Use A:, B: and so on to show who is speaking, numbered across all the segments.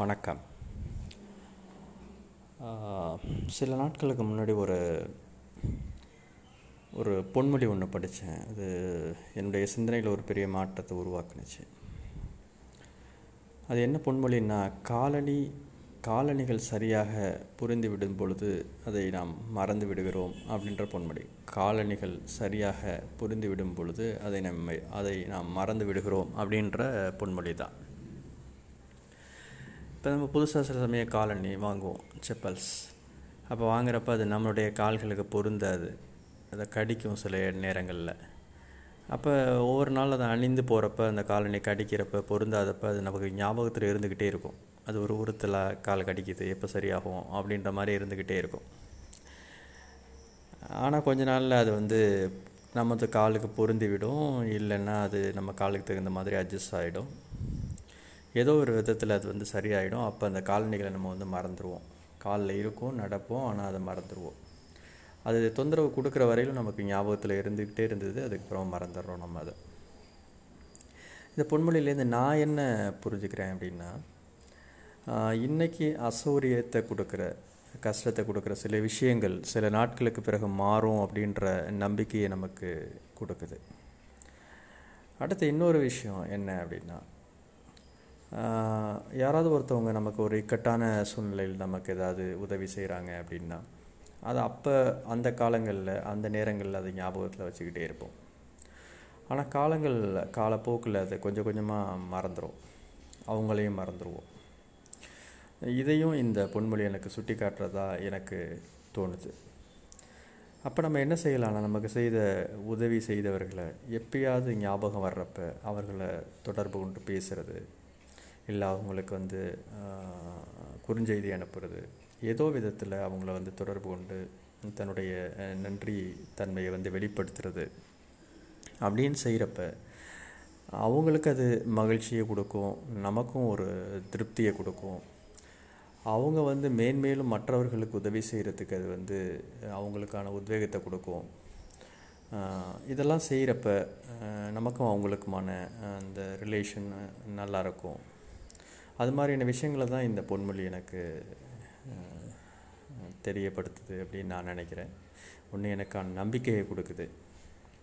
A: வணக்கம். சில நாட்களுக்கு முன்னாடி ஒரு ஒரு பொன்மொழி ஒன்று படித்தேன் அது என்னுடைய சிந்தனையில் ஒரு பெரிய மாற்றத்தை உருவாக்குனுச்சு. அது என்ன பொன்மொழின்னா காலணி காலணிகள் சரியாக புரிந்துவிடும் பொழுது அதை நாம் மறந்து விடுகிறோம் அப்படின்ற பொன்மொழி காலணிகள் சரியாக புரிந்துவிடும் பொழுது அதை நம்மை அதை நாம் மறந்து விடுகிறோம் அப்படின்ற பொன்மொழி தான். இப்போ நம்ம புதுசாக சில சமயம் காலணி வாங்குவோம் செப்பல்ஸ். அப்போ வாங்குறப்ப அது நம்மளுடைய கால்களுக்கு பொருந்தாது. அதை கடிக்கும் சில நேரங்களில். அப்போ ஒவ்வொரு நாள் அதை அணிந்து போகிறப்ப அந்த காலணி கடிக்கிறப்ப பொருந்தாதப்ப அது நமக்கு ஞாபகத்தில் இருந்துக்கிட்டே இருக்கும். அது ஒரு உறுத்தல கால் கடிக்குது எப்போ சரியாகும் அப்படின்ற மாதிரி இருந்துக்கிட்டே இருக்கும். ஆனால் கொஞ்ச நாளில் அது வந்து நமது காலுக்கு பொருந்தி விடும். இல்லைன்னா அது நம்ம காலுக்கு தகுந்த மாதிரி அட்ஜஸ்ட் ஆகிடும் ஏதோ ஒரு விதத்தில் அது வந்து சரியாயிடும். அப்போ அந்த காலணிகளை நம்ம வந்து மறந்துடுவோம் காலில் இருக்கும் நடப்போம் ஆனால் அதை மறந்துடுவோம் அது தொந்தரவு கொடுக்குற வரையிலும் நமக்கு ஞாபகத்தில் இருந்துக்கிட்டே இருந்தது. அதுக்கப்புறம் மறந்துடுறோம் நம்ம அதை. இந்த பொன்மொழியிலேருந்து நான் என்ன புரிஞ்சுக்கிறேன் அப்படின்னா இன்றைக்கி அசௌரியத்தை கொடுக்குற கஷ்டத்தை கொடுக்குற சில விஷயங்கள் சில நாட்களுக்கு பிறகு மாறும் அப்படின்ற நம்பிக்கையை நமக்கு கொடுக்குது. அடுத்து இன்னொரு விஷயம் என்ன அப்படின்னா யாராவது ஒருத்தவங்க நமக்கு ஒரு இக்கட்டான சூழ்நிலையில் நமக்கு ஏதாவது உதவி செய்கிறாங்க அப்படின்னா அது அப்போ அந்த காலங்களில் அந்த நேரங்களில் அதை ஞாபகத்தில் வச்சுக்கிட்டே இருப்போம். ஆனால் காலங்கள் காலப்போக்கில் அதை கொஞ்சம் கொஞ்சமாக மறந்துடும் அவங்களையும் மறந்துடுவோம் இதையும் இந்த பொன்மொழி எனக்கு சுட்டி காட்டுறதா எனக்கு தோணுது. அப்போ நம்ம என்ன செய்யலாம்னா நமக்கு செய்த உதவி செய்தவர்களை எப்பயாவது ஞாபகம் வர்றப்ப அவர்களை தொடர்பு கொண்டு பேசுகிறது இல்லை அவங்களுக்கு வந்து குறுஞ்செய்தி அனுப்புறது. ஏதோ விதத்தில் அவங்கள வந்து தொடர்பு கொண்டு தன்னுடைய நன்றி தன்மையை வந்து வெளிப்படுத்துறது. அப்படின்னு செய்கிறப்ப அவங்களுக்கு அது மகிழ்ச்சியை கொடுக்கும் நமக்கும் ஒரு திருப்தியை கொடுக்கும். அவங்க வந்து மேன்மேலும் மற்றவர்களுக்கு உதவி செய்கிறதுக்கு அது வந்து அவங்களுக்கான உத்வேகத்தை கொடுக்கும். இதெல்லாம் செய்கிறப்ப நமக்கும் அவங்களுக்குமான அந்த ரிலேஷன் நல்லாயிருக்கும் அது மாதிரியான விஷயங்களை தான் இந்த பொன்மொழி எனக்கு தெரியப்படுத்துது அப்படின்னு நான் நினைக்கிறேன். ஒன்று எனக்கான நம்பிக்கையை கொடுக்குது.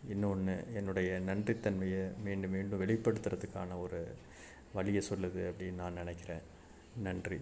A: இன்னொன்று என்னுடைய நன்றித்தன்மையை மீண்டும் மீண்டும் வெளிப்படுத்துறதுக்கான ஒரு வழியை சொல்லுது அப்படின்னு நான் நினைக்கிறேன். நன்றி.